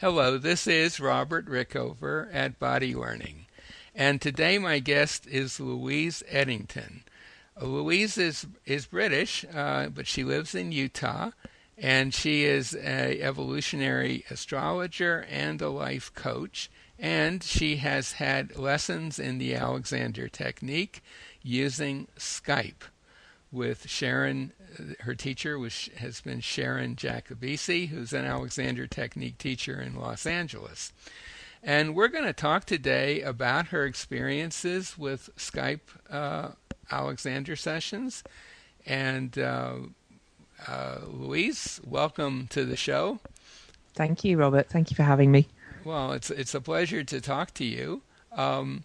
Hello, this is Robert Rickover at Body Learning, and today my guest is Louise Edington. Louise is is British, uh, but she lives in Utah, and she is a evolutionary astrologer and a life coach. And she has had lessons in the Alexander technique using Skype with Sharon. Her teacher was, has been Sharon Jakubecy, who's an Alexander Technique teacher in Los Angeles. And we're going to talk today about her experiences with Skype uh, Alexander sessions. And uh, uh, Louise, welcome to the show. Thank you, Robert. Thank you for having me. Well, it's it's a pleasure to talk to you. Um,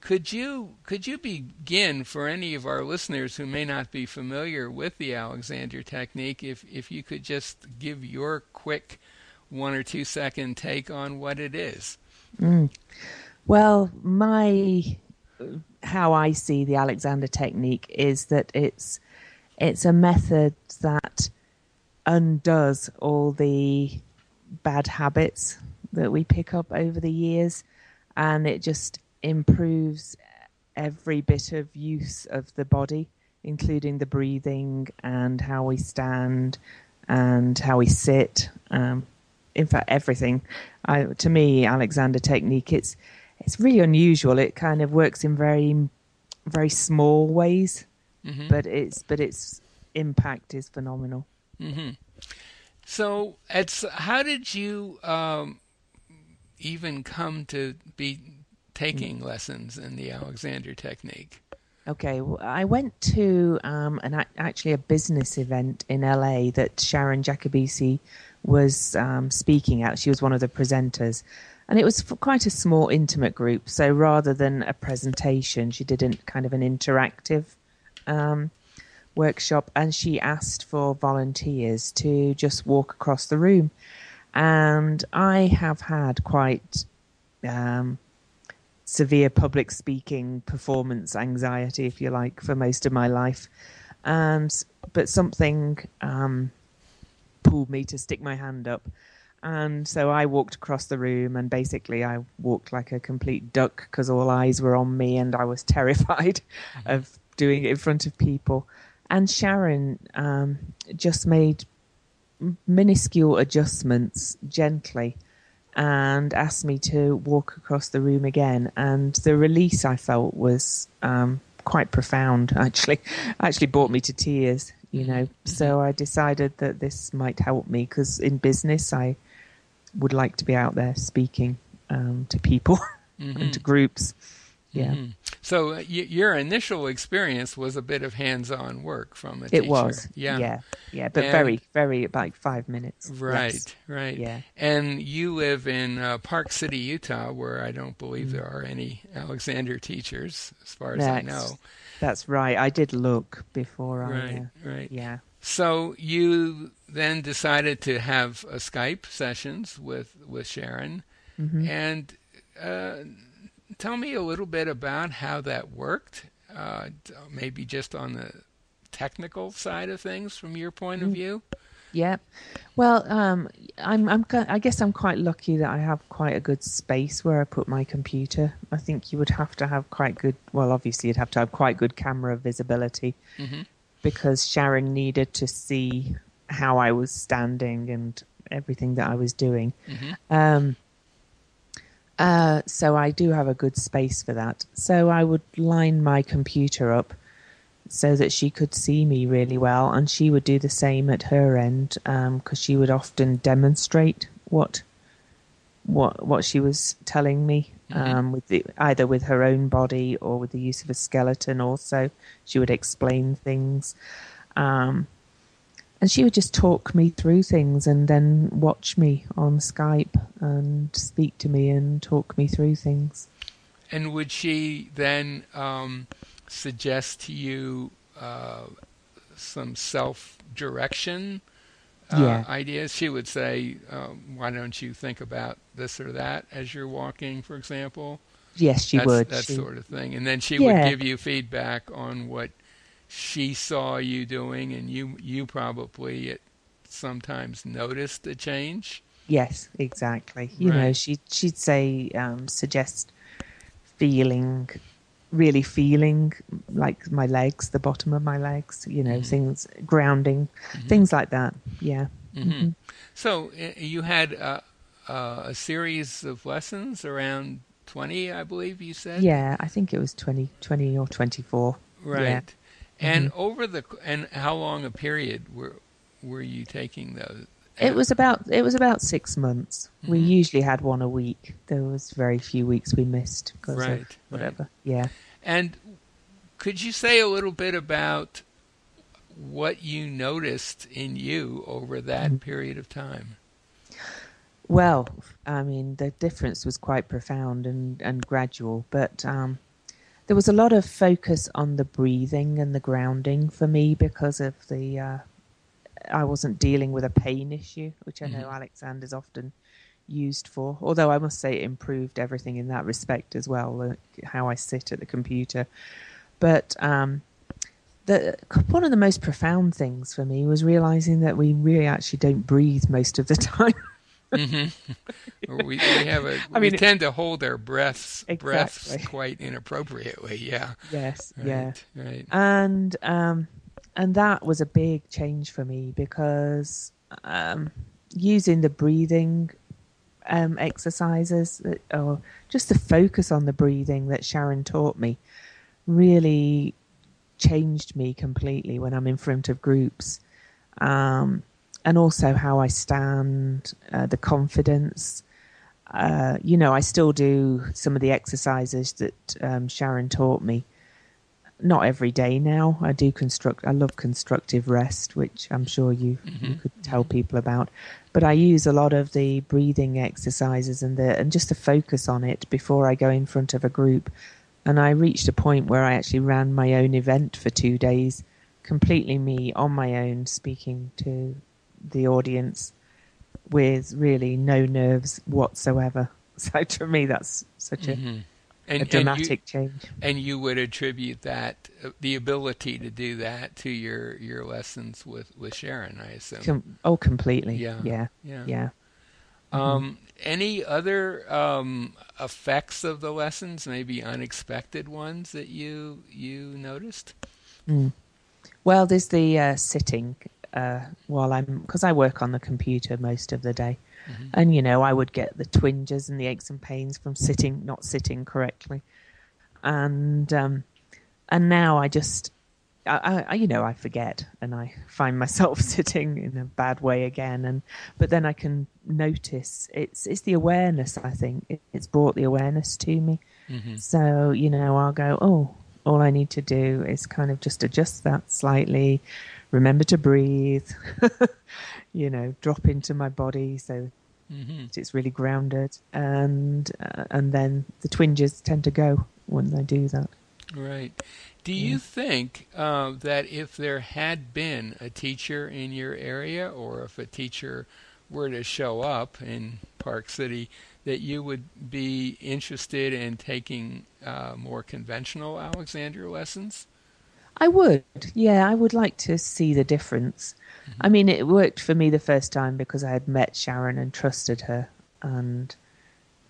could you could you begin for any of our listeners who may not be familiar with the Alexander technique if if you could just give your quick one or two second take on what it is? Mm. Well, my how I see the Alexander technique is that it's it's a method that undoes all the bad habits that we pick up over the years and it just improves every bit of use of the body, including the breathing and how we stand and how we sit. Um, in fact, everything. I, to me, Alexander technique it's it's really unusual. It kind of works in very very small ways, mm-hmm. but it's but its impact is phenomenal. Mm-hmm. So, it's how did you um, even come to be taking lessons in the Alexander technique? Okay, well, I went to um, an actually a business event in LA that Sharon Jakubecy was um, speaking at. She was one of the presenters, and it was quite a small, intimate group. So rather than a presentation, she did a kind of an interactive um, workshop, and she asked for volunteers to just walk across the room. And I have had quite um, severe public speaking performance anxiety, if you like, for most of my life. And but something um, pulled me to stick my hand up. And so I walked across the room, and basically I walked like a complete duck because all eyes were on me, and I was terrified mm-hmm. of doing it in front of people. And Sharon um, just made minuscule adjustments gently and asked me to walk across the room again. And the release I felt was um, quite profound. Actually, actually brought me to tears. You know, mm-hmm. so I decided that this might help me because in business I would like to be out there speaking um, to people mm-hmm. and to groups. Yeah. Mm-hmm. So uh, y- your initial experience was a bit of hands-on work from a it teacher. It was. Yeah. Yeah. Yeah. But and, very, very like five minutes. Right. Yes. Right. Yeah. And you live in uh, Park City, Utah, where I don't believe mm. there are any Alexander teachers, as far as that's, I know. That's right. I did look before right, I. Right. Right. Yeah. So you then decided to have a Skype sessions with with Sharon, mm-hmm. and. Uh, tell me a little bit about how that worked, uh, maybe just on the technical side of things from your point of mm. view. Yeah, well, um, I'm, I'm, I guess I'm quite lucky that I have quite a good space where I put my computer. I think you would have to have quite good. Well, obviously, you'd have to have quite good camera visibility mm-hmm. because Sharon needed to see how I was standing and everything that I was doing. Mm-hmm. Um, uh, so I do have a good space for that. So I would line my computer up so that she could see me really well, and she would do the same at her end because um, she would often demonstrate what what what she was telling me mm-hmm. um, with the, either with her own body or with the use of a skeleton. Also, she would explain things. Um, and she would just talk me through things and then watch me on Skype and speak to me and talk me through things. And would she then um, suggest to you uh, some self direction uh, yeah. ideas? She would say, um, "Why don't you think about this or that as you're walking, for example?" Yes, she That's, would. That she... sort of thing, and then she yeah. would give you feedback on what she saw you doing, and you you probably it sometimes noticed a change. Yes, exactly. You Right. know, she she'd say um, suggest feeling, really feeling like my legs, the bottom of my legs. You know, Mhm. things grounding, Mhm. things like that. Yeah. Mhm. So uh, you had uh, a series of lessons around 20, I believe you said? Yeah, I think it was 20, 20 or twenty four. Right. Yeah. And Mm-hmm. over the and how long a period were were you taking those? It was about it was about six months. We Mhm. usually had one a week. There was very few weeks we missed because Right, of right. whatever. Yeah. And could you say a little bit about what you noticed in you over that Mm-hmm. period of time? Well, I mean, the difference was quite profound and, and gradual, but um, there was a lot of focus on the breathing and the grounding for me because of the. Uh, I wasn't dealing with a pain issue, which I know Mhm. Alexander's often used for. Although I must say it improved everything in that respect as well, like how I sit at the computer. But um, the one of the most profound things for me was realizing that we really actually don't breathe most of the time. Hmm we, we have a I mean, it- tend to hold our breaths breaths quite inappropriately. Yeah. yes, Right, yeah. Right. and um, and that was a big change for me because um, using the breathing um, exercises that, or just the focus on the breathing that Sharon taught me really changed me completely when I'm in front of groups. Um, and also how I stand, uh, the confidence. Uh, you know, I still do some of the exercises that um, Sharon taught me. Not every day now. I do construct. I love constructive rest, which I'm sure you you Mhm. could tell people about. But I use a lot of the breathing exercises and the and just to focus on it before I go in front of a group. And I reached a point where I actually ran my own event for two days, completely me on my own, speaking to the audience with really no nerves whatsoever. So to me, that's such a, Mhm. a And, and, you, dramatic change. and you would attribute that uh, the ability to do that to your your lessons with with Sharon, I assume. Com- oh, completely. Yeah. Yeah. yeah. Yeah. Um, any other um, effects of the lessons, maybe unexpected ones that you you noticed? Mm. Well, there's the uh, sitting uh, while I'm because I work on the computer most of the day, Mhm. and you know I would get the twinges and the aches and pains from sitting, not sitting correctly, and um, and now I just. I, I, you know, I forget, and I find myself sitting in a bad way again. And but then I can notice it's it's the awareness. I think it, it's brought the awareness to me. Mhm. So, you know, I'll go, oh, all I need to do is kind of just adjust that slightly, remember to breathe, you know, drop into my body so Mhm. it's really grounded. And, uh, and then the twinges tend to go when I do that. Right. Do you think uh, that if there had been a teacher in your area, or if a teacher were to show up in Park City, that you would be interested in taking uh, more conventional Alexander lessons? I would, yeah, I would like to see the difference. I mean, it worked for me the first time because I had met Sharon and trusted her, and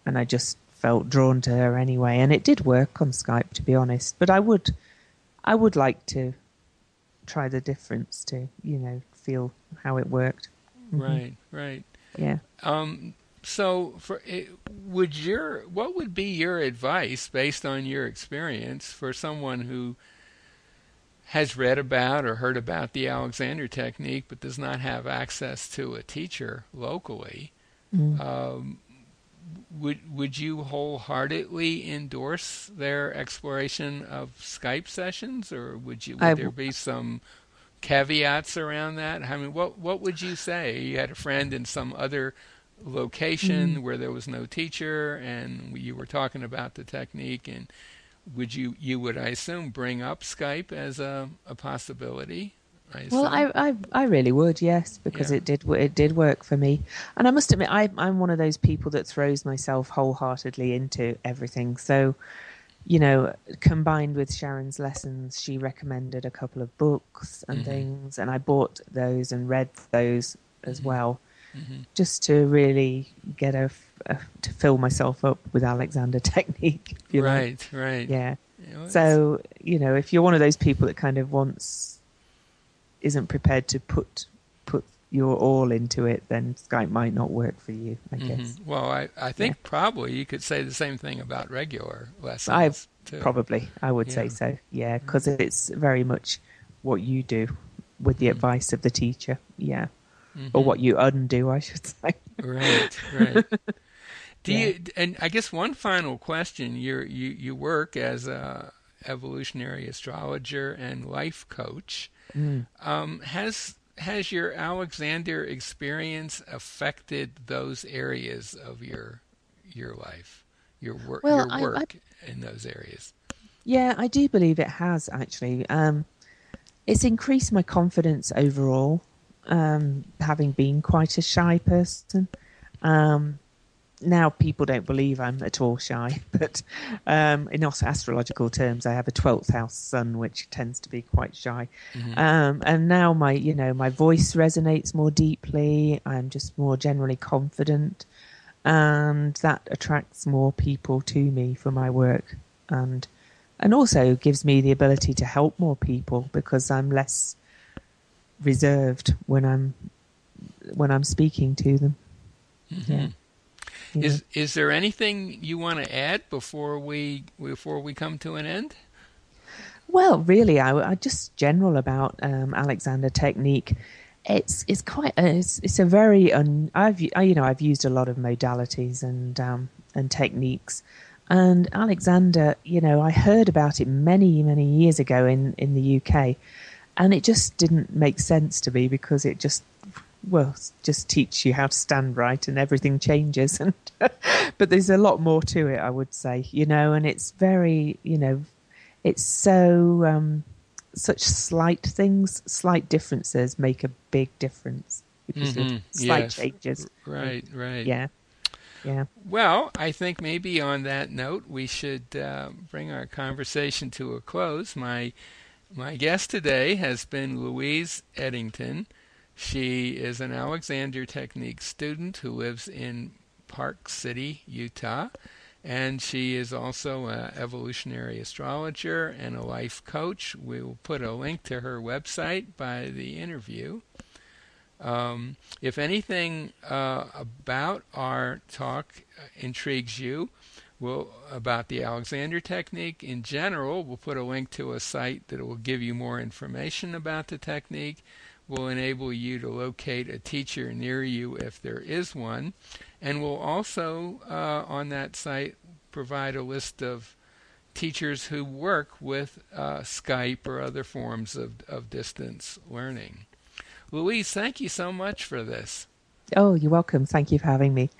and I just felt drawn to her anyway. And it did work on Skype, to be honest. But I would, I would like to try the difference to, you know, feel how it worked. Mhm. Right. Right. Yeah. Um, so, for it, would your what would be your advice based on your experience for someone who has read about or heard about the Alexander technique but does not have access to a teacher locally? Mm. Um, would would you wholeheartedly endorse their exploration of Skype sessions, or would you would I there be some caveats around that? I mean, what what would you say? You had a friend in some other location Mm. where there was no teacher, and you were talking about the technique, and would you you would I assume bring up Skype as a a possibility? I Well. I, I, I really would, yes, because Yeah. it did, it did work for me. And I must admit, I, I'm one of those people that throws myself wholeheartedly into everything. So, you know, combined with Sharon's lessons, she recommended a couple of books and Mhm. things, and I bought those and read those as Mhm. well. Mm-hmm. just to really get a, a, to fill myself up with Alexander technique. right, like. right. Yeah. so you know, if you're one of those people that kind of wants isn't prepared to put put your all into it, then Skype might not work for you. I mm-hmm. guess. Well, I I think yeah. probably you could say the same thing about regular lessons. I probably I would yeah. say so. Yeah, because mm-hmm. it's very much what you do with the mm-hmm. advice of the teacher. Yeah. Mm-hmm. Or what you undo, I should say. Right, right. Do yeah. you? And I guess one final question: you you you work as a evolutionary astrologer and life coach. Mm. Um, has has your Alexander experience affected those areas of your your life, your work, well, your work I, I, in those areas? Yeah, I do believe it has actually. Um, it's increased my confidence overall, um, having been quite a shy person. Um, now people don't believe I'm at all shy, but um, in astrological terms, I have a twelfth house sun, which tends to be quite shy. Mm-hmm. Um, and now my, you know, my voice resonates more deeply. I'm just more generally confident, and that attracts more people to me for my work, and and also gives me the ability to help more people because I'm less reserved when I'm when I'm speaking to them. Mm-hmm. Yeah. Is is there anything you want to add before we before we come to an end? Well, really, I, I just general about um, Alexander technique. It's it's quite it's, it's a very un, I've you know I've used a lot of modalities and um, and techniques, and Alexander, you know, I heard about it many many years ago in in the UK, and it just didn't make sense to me because it just well, just teach you how to stand right and everything changes. And but there's a lot more to it, I would say, you know, and it's very, you know, it's so um, such slight things, slight differences make a big difference because mm-hmm. slight yes. changes. Right, right. Yeah. Yeah. Well, I think maybe on that note, we should uh, bring our conversation to a close. My my guest today has been Louise Edington. She is an Alexander Technique student who lives in Park City, Utah, and she is also an evolutionary astrologer and a life coach. We will put a link to her website by the interview. Um, if anything uh, about our talk intrigues you, we'll, about the Alexander technique in general, we'll put a link to a site that will give you more information about the technique will enable you to locate a teacher near you if there is one, and we'll also, uh, on that site, provide a list of teachers who work with uh, Skype or other forms of, of distance learning. Louise, thank you so much for this. Oh, you're welcome. Thank you for having me.